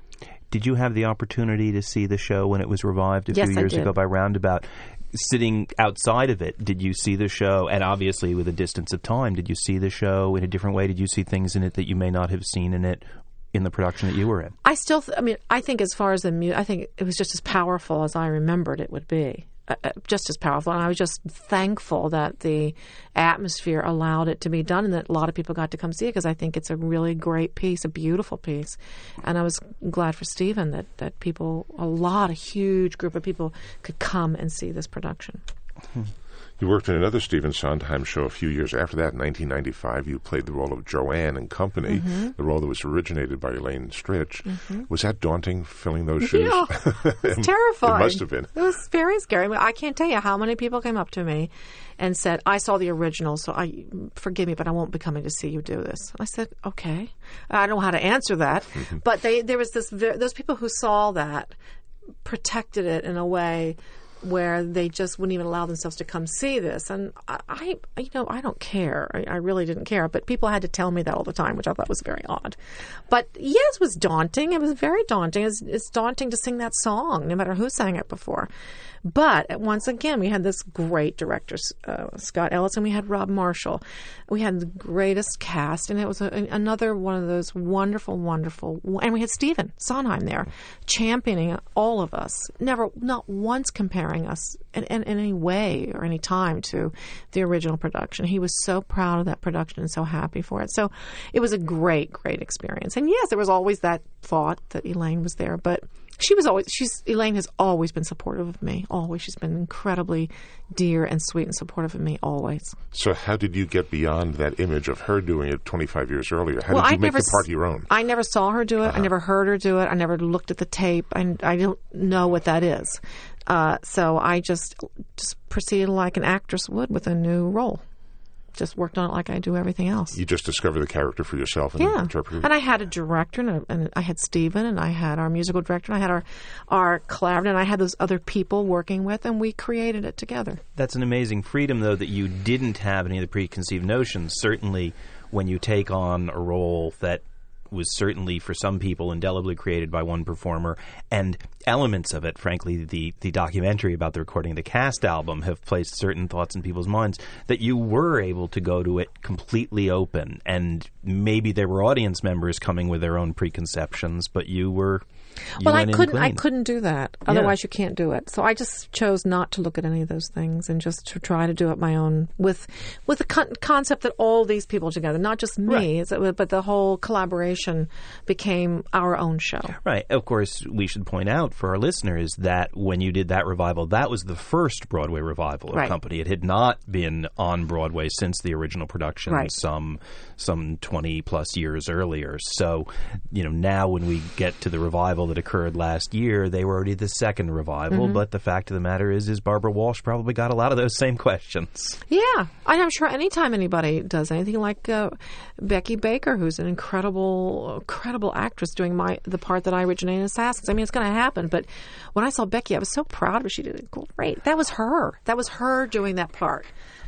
Did you have the opportunity to see the show when it was revived a Yes, few years ago by Roundabout? Sitting outside of it, did you see the show? And obviously, with a distance of time, did you see the show in a different way? Did you see things in it that you may not have seen in it in the production that you were in? I still, th- I mean, I think as far as the music, I think it was just as powerful as I remembered it would be. Uh, uh, just as powerful, and I was just thankful that the atmosphere allowed it to be done, and that a lot of people got to come see it because I think it's a really great piece, a beautiful piece, and I was glad for Stephen that that people, a lot, a huge group of people, could come and see this production. You worked in another Stephen Sondheim show a few years after that. In 1995, you played the role of Joanne and Company, Mm-hmm. the role that was originated by Elaine Stritch. Was that daunting, filling those shoes? Yeah, it's terrifying. It must have been. It was very scary. I, can't tell you how many people came up to me and said, "I saw the original, so I forgive me, but I won't be coming to see you do this." I said, "Okay." I don't know how to answer that, but they there was this those people who saw that protected it in a way where they just wouldn't even allow themselves to come see this. And I, I you know, I don't care. I, I really didn't care. But people had to tell me that all the time, which I thought was very odd. But yes, it was daunting. It was very daunting. It's, it's daunting to sing that song, no matter who sang it before. But once again, we had this great director, uh, Scott Ellis, and we had Rob Marshall. We had the greatest cast, and it was a, another one of those wonderful, wonderful. And we had Stephen Sondheim there, championing all of us, never, not once comparing us in, in, in any way or any time to the original production. He was so proud of that production and so happy for it. So it was a great, great experience. And yes, there was always that thought that Elaine was there, but she was always she's Elaine has always been supportive of me. Always, she's been incredibly dear and sweet and supportive of me. Always. So, how did you get beyond that image of her doing it 25 years earlier? How well, did you I make never the part your own? I never saw her do it. I never heard her do it. I never looked at the tape. I, I don't know what that is. Uh, so I just just proceeded like an actress would with a new role. Just worked on it like I do everything else. You just discover the character for yourself and Yeah, interpret it. and I had a director, and, a, and I had Stephen, and I had our musical director, and I had our our collaborator, and I had those other people working with, and we created it together. That's an amazing freedom, though, that you didn't have any of the preconceived notions. Certainly, when you take on a role that was certainly for some people indelibly created by one performer, and elements of it, frankly, the the documentary about the recording of the cast album have placed certain thoughts in people's minds that you were able to go to it completely open, and maybe there were audience members coming with their own preconceptions, but you were. Well, I couldn't. I couldn't do that. Otherwise, you can't do it. So I just chose not to look at any of those things and just to try to do it my own with with the con- concept that all these people together, not just me, it- but the whole collaboration became our own show. Right. Of course, we should point out for our listeners that when you did that revival, that was the first Broadway revival of Right. Company. It had not been on Broadway since the original production, Right. some some twenty plus years earlier. So, you know, now when we get to the revival that occurred last year, they were already the second revival. Mm-hmm. But the fact of the matter is, is Barbara Walsh probably got a lot of those same questions. Yeah, and I'm sure anytime anybody does anything like uh, Becky Baker, who's an incredible, incredible actress doing my the part that I originated in Assassins. I mean, it's going to happen. But when I saw Becky, I was so proud of her. She did it great. That was her. That was her doing that part.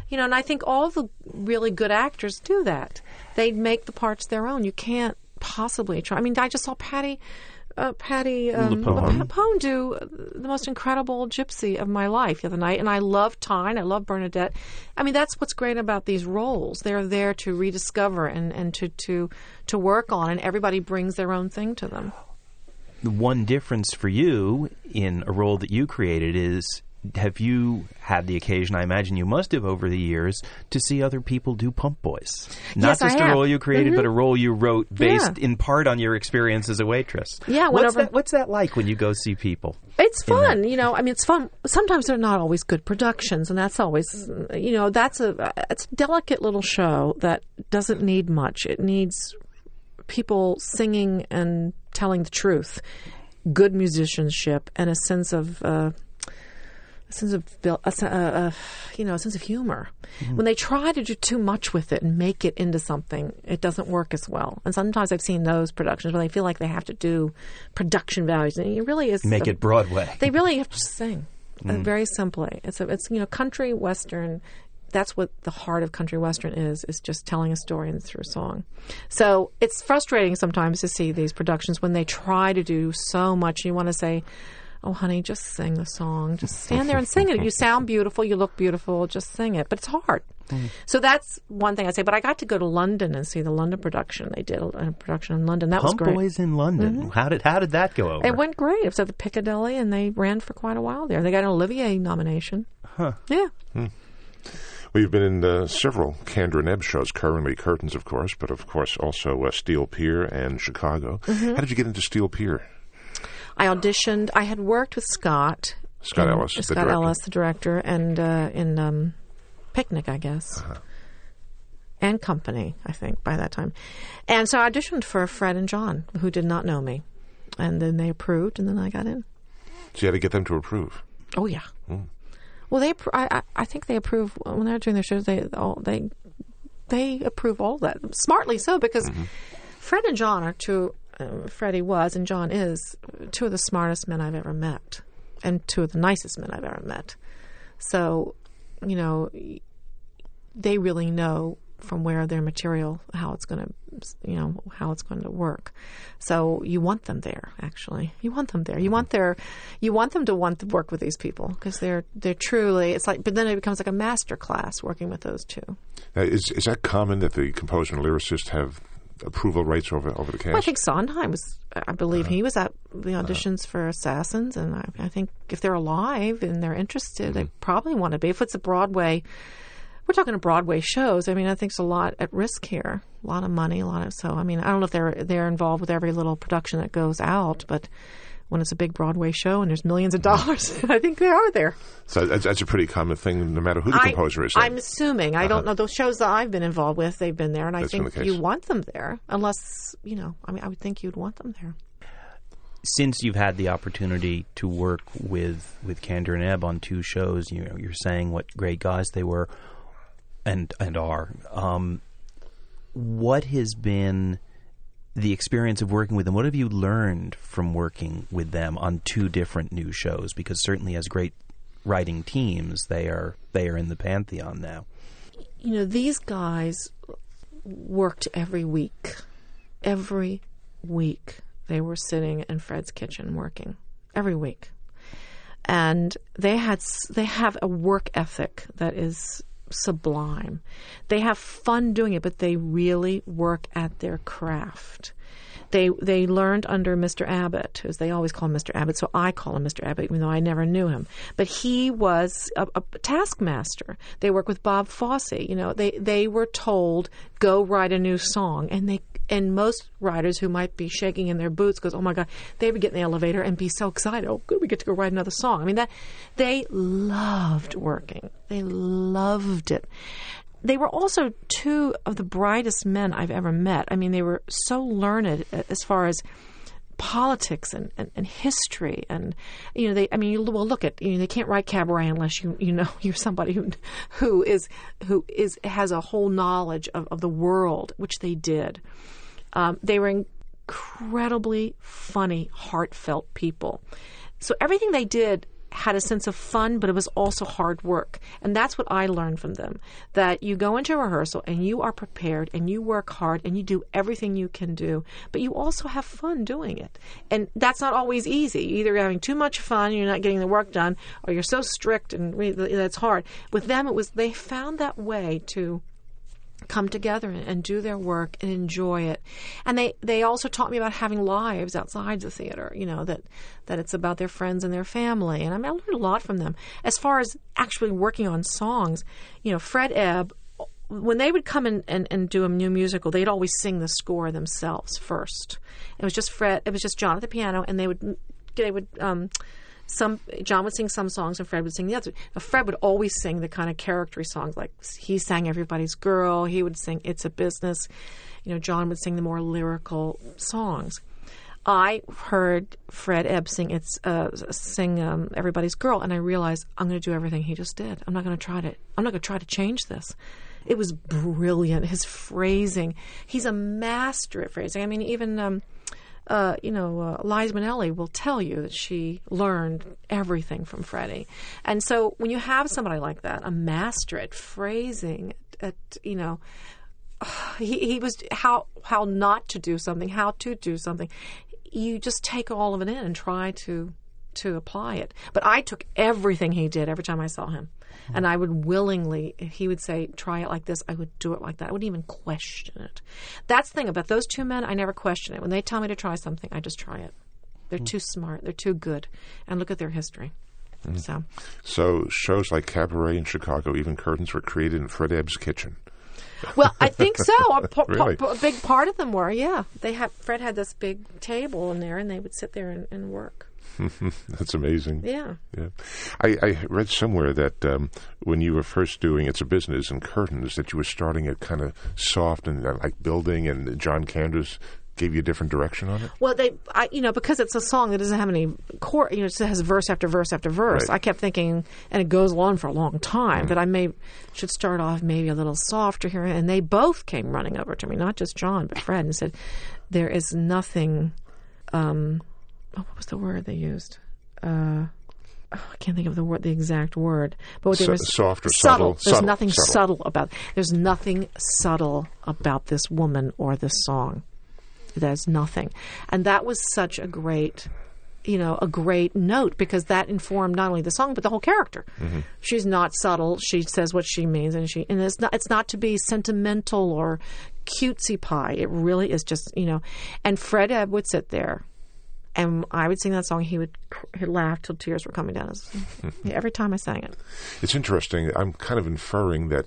You know, and I think all the really good actors do that. They make the parts their own. You can't possibly try. I mean, I just saw Patty. Uh, Patty um. LuPone do the most incredible gypsy of my life the other night, and I love Tyne. I love Bernadette. I mean, that's what's great about these roles. They're there to rediscover and, and to, to to work on, and everybody brings their own thing to them. The one difference for you in a role that you created is have you had the occasion, I imagine you must have over the years, to see other people do Pump Boys? Not Yes, I just a have. role you created, but a role you wrote based Yeah. in part on your experience as a waitress. Yeah, what's that, what's that like when you go see people? It's fun, you know. I mean, it's fun. Sometimes they're not always good productions, and that's always, you know, that's a it's a delicate little show that doesn't need much. It needs people singing and telling the truth, good musicianship, and a sense of uh, sense of a, a, you know a sense of humor. When they try to do too much with it and make it into something, it doesn't work as well. And sometimes I've seen those productions where they feel like they have to do production values, and it really is Make a- it Broadway. They really have to sing. Uh, very simply, it's a, it's you know country western. That's what the heart of country western is: is just telling a story and through song. So it's frustrating sometimes to see these productions when they try to do so much. You want to say, "Oh, honey, just sing the song. Just stand there and sing it. You sound beautiful. You look beautiful. Just sing it." But it's hard. So that's one thing I say. But I got to go to London and see the London production. They did a, a production in London. That was great. Boys in London. How did how did that go over? It went great. It was at the Piccadilly, and they ran for quite a while there. They got an Olivier nomination. Huh. Yeah. Well, you've been in uh, several Kander and Ebb shows, currently Curtains, of course, but of course also uh, Steel Pier and Chicago. Mm-hmm. How did you get into Steel Pier? I auditioned. I had worked with Scott. Scott in- Ellis, the Scott director. Ellis, the director, and uh, in um, Picnic, I guess. Uh-huh. And Company, I think, by that time. And so I auditioned for Fred and John, who did not know me. And then they approved, and then I got in. So you had to get them to approve. Oh yeah. Hmm. Well, they. I, I I think they approve when they're doing their shows. They all they they approve all that smartly so because Mm-hmm. Fred and John are two. Uh, Freddie was and John is two of the smartest men I've ever met, and two of the nicest men I've ever met. So, you know, they really know from where their material how it's going to you know how it's going to work. So you want them there actually. You want them there. You want their you want them to want to work with these people because they're they're truly it's like but then it becomes like a master class working with those two. Is is that common that the composer and lyricist have approval rights over over the cast? well, I think Sondheim was I believe he was at the uh-huh. auditions for Assassins and I, I think if they're alive and they're interested they mm-hmm. probably want to be if it's a Broadway we're talking to Broadway shows. I mean, I think it's a lot at risk here. A lot of money, a lot of so. I mean, I don't know if they're they're involved with every little production that goes out, but when it's a big Broadway show and there's millions of dollars, I think they are there. so that's, that's a pretty common thing, no matter who the I- composer is. then. I'm assuming. I don't know those shows that I've been involved with. They've been there, and I think you want them there, unless you know. I mean, I would think you'd want them there. Since you've had the opportunity to work with with Kander and Ebb on two shows, you know, you're saying what great guys they were, and and are. Um, what has been the experience of working with them? What have you learned from working with them on two different new shows? Because certainly, as great writing teams, they are they are in the pantheon now. you know, these guys worked every week. Every week they were sitting in Fred's kitchen working. Every week. And they had they have a work ethic that is sublime. They have fun doing it, but they really work at their craft. They they learned under Mr. Abbott, as they always call Mr. Abbott, so I call him Mr. Abbott, even though I never knew him. But he was a, a taskmaster. They work with Bob Fosse. You know, they they were told go write a new song, and they and most writers who might be shaking in their boots goes, oh my god, they would get in the elevator and be so excited. Oh, good, we get to go write another song. I mean that they loved working. They loved it they were also two of the brightest men I've ever met. I mean, they were so learned as far as politics and, and, and history and you know they I mean you well look at you know they can't write cabaret unless you you know you're somebody who who is who is has a whole knowledge of, of the world which they did um, they were incredibly funny heartfelt people so everything they did had a sense of fun, but it was also hard work. And that's what I learned from them that you go into rehearsal and you are prepared and you work hard and you do everything you can do, but you also have fun doing it. And that's not always easy. Either you're having too much fun, you're not getting the work done, or you're so strict and that's hard. With them, it was they found that way to come together and, do their work and enjoy it. And they, they also taught me about having lives outside the theater, you know, that, that it's about their friends and their family. And I, mean, I learned a lot from them. As far as actually working on songs, you know, Fred Ebb, when they would come in and, and do a new musical, they'd always sing the score themselves first. It was just Fred, it was just John at the piano, and they would, they would, um, some John would sing some songs and Fred would sing the other. Fred would always sing the kind of charactery songs, like he sang "Everybody's Girl." He would sing "It's a Business." You know, John would sing the more lyrical songs. I heard Fred Ebb sing it's uh, sing um, "Everybody's Girl," and I realized I'm going to do everything he just did. I'm not going to try to. I'm not going to try to change this. It was brilliant. His phrasing. He's a master at phrasing. I mean, even. Um, uh, you know, uh, Liza Minnelli will tell you that she learned everything from Freddie. And so when you have somebody like that, a master at phrasing, at, you know, he, he was how how not to do something, how to do something. You just take all of it in and try to to apply it. But I took everything he did every time I saw him. Mm-hmm. And I would willingly, if he would say, try it like this, I would do it like that. I wouldn't even question it. That's the thing about those two men, I never question it. When they tell me to try something, I just try it. They're mm. too smart, they're too good. And look at their history. Mm. So, So shows like Cabaret in Chicago, even curtains were created in Fred Ebb's kitchen. well, I think so. A, Really? a big part of them were, yeah. They had Fred had this big table in there, and they would sit there and, and work. That's amazing. Yeah. Yeah, I, I read somewhere that um, when you were first doing it's a business and curtains, that you were starting it kind of soft and uh, like building, and John Kander gave you a different direction on it. Well, they, I, you know, because it's a song that doesn't have any core, you know, it has verse after verse after verse. Right. I kept thinking, and it goes on for a long time, that I may should start off maybe a little softer here. And they both came running over to me, not just John, but Fred, and said, "There is nothing." Um, oh, what was the word they used? Uh, oh, I can't think of the word, the exact word. But what they were soft or subtle. subtle? There's Subtle, nothing subtle. subtle about. There's nothing subtle about this woman or this song. There's nothing. And that was such a great, you know, a great note because that informed not only the song but the whole character. She's not subtle. She says what she means, and she and it's not it's not to be sentimental or cutesy pie. It really is just you know. And Fred Ebb would sit there. And I would sing that song. He would he'd laugh till tears were coming down his. every time I sang it. It's interesting. I'm kind of inferring that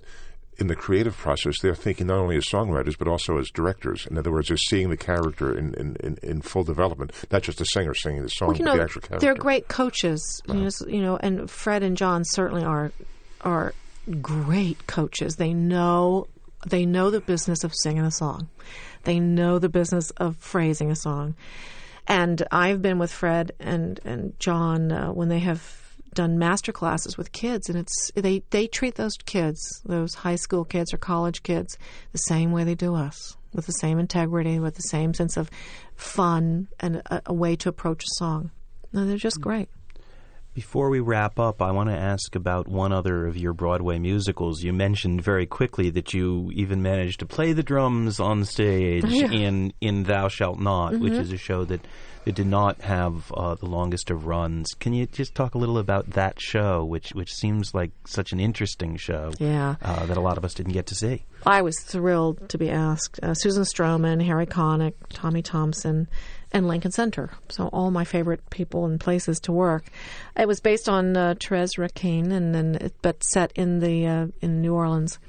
in the creative process, they're thinking not only as songwriters but also as directors. In other words, they're seeing the character in, in, in, in full development, not just the singer singing the song, Well, you but know, the actual character. they're great coaches. You, know, you know, and Fred and John certainly are are great coaches. They know they know the business of singing a song. They know the business of phrasing a song. And I've been with Fred and and John uh, when they have done master classes with kids, and it's they they treat those kids, those high school kids or college kids, the same way they do us, with the same integrity, with the same sense of fun and a, a way to approach a song. No, they're just great. Before we wrap up, I want to ask about one other of your Broadway musicals. You mentioned very quickly that you even managed to play the drums on stage Yeah. in in Thou Shalt Not, which is a show that, that did not have uh, the longest of runs. Can you just talk a little about that show, which which seems like such an interesting show Yeah. uh, that a lot of us didn't get to see? I was thrilled to be asked. Uh, Susan Stroman, Harry Connick, Tommy Thompson, and Lincoln Center. So all my favorite people and places to work. It was based on uh, Thérèse Raquin but set in the uh, in New Orleans.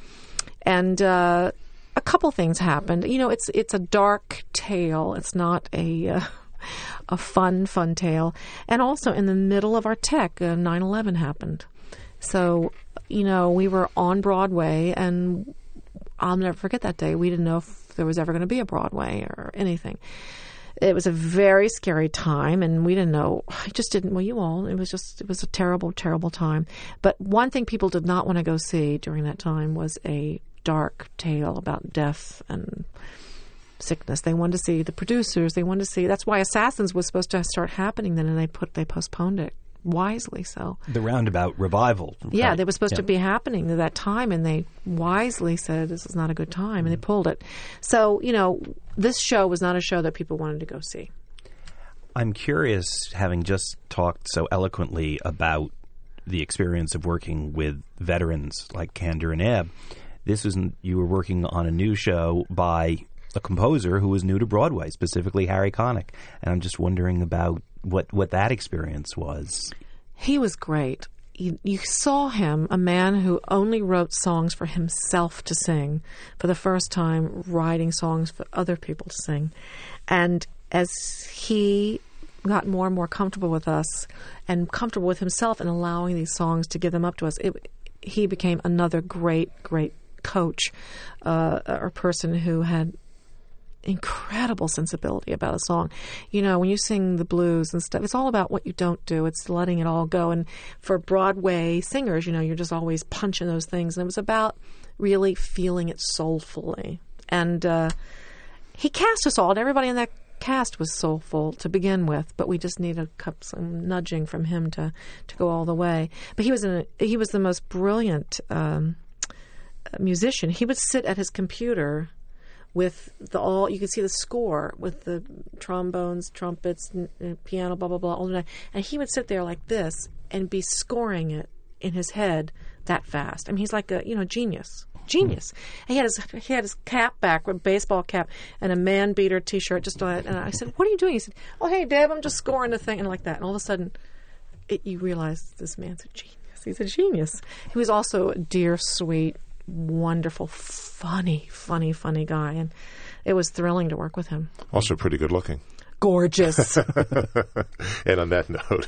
And uh, a couple things happened. You know, it's it's a dark tale. It's not a uh, a fun fun tale. And also in the middle of our tech, uh, 9/11 happened. So you know, we were on Broadway and I'll never forget that day. We didn't know if there was ever going to be a Broadway or anything. It was a very scary time, and we didn't know. I just didn't. Well, you all. It was just. It was a terrible, terrible time. But one thing people did not want to go see during that time was a dark tale about death and sickness. They wanted to see the producers. They wanted to see. That's why Assassins was supposed to start happening then, and they put they postponed it wisely. So The roundabout revival. yeah, right. they were supposed Yeah. to be happening at that time, and they wisely said this is not a good time, and they pulled it. So you know, this show was not a show that people wanted to go see. I'm curious, having just talked so eloquently about the experience of working with veterans like Kander and Ebb. This is you were working on a new show by a composer who was new to Broadway, specifically Harry Connick, and I'm just wondering about what what that experience was. He was great. You, you saw him, a man who only wrote songs for himself to sing, for the first time writing songs for other people to sing. And as he got more and more comfortable with us and comfortable with himself and allowing these songs to give them up to us, it, he became another great, great coach uh, or person who had incredible sensibility about a song. You know, when you sing the blues and stuff, it's all about what you don't do. It's letting it all go. And for Broadway singers, you know, you're just always punching those things. And it was about really feeling it soulfully. And uh, he cast us all, and everybody in that cast was soulful to begin with, but we just needed some nudging from him to, to go all the way. But he was an, he was the most brilliant um, musician. He would sit at his computer with the all you could see the score with the trombones, trumpets, n- uh, piano, blah blah blah, all night, and he would sit there like this and be scoring it in his head that fast. I mean, he's like a you know genius, genius. And he had his he had his cap back, a baseball cap, and a man beater T-shirt. Just on it. And I said, "What are you doing?" He said, "Oh, hey, Deb, I'm just scoring the thing," and like that. And all of a sudden, it, you realize this man's a genius. He's a genius. He was also a dear, sweet, wonderful, funny, funny, funny guy, and it was thrilling to work with him. Also, pretty good looking. Gorgeous. and on that note,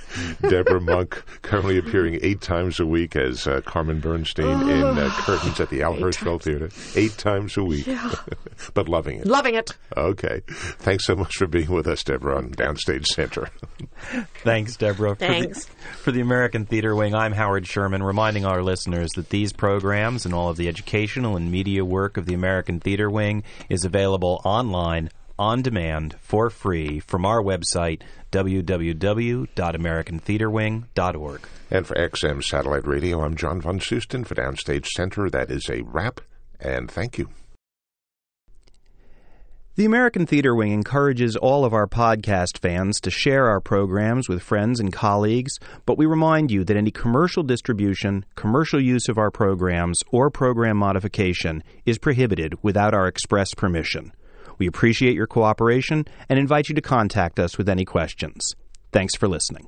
Debra Monk currently appearing eight times a week as uh, Carmen Bernstein in uh, Curtains at the Al Hirschfeld Theater. Eight times a week. Yeah. but loving it. Loving it. Okay. Thanks so much for being with us, Debra, on Downstage Center. Thanks, Debra. Thanks. For the, for the American Theater Wing, I'm Howard Sherman, reminding our listeners that these programs and all of the educational and media work of the American Theater Wing is available online on demand for free from our website, www.americantheaterwing.org. And for XM Satellite Radio, I'm John von Soosten for Downstage Center. That is a wrap, and thank you. The American Theater Wing encourages all of our podcast fans to share our programs with friends and colleagues, but we remind you that any commercial distribution, commercial use of our programs, or program modification is prohibited without our express permission. We appreciate your cooperation and invite you to contact us with any questions. Thanks for listening.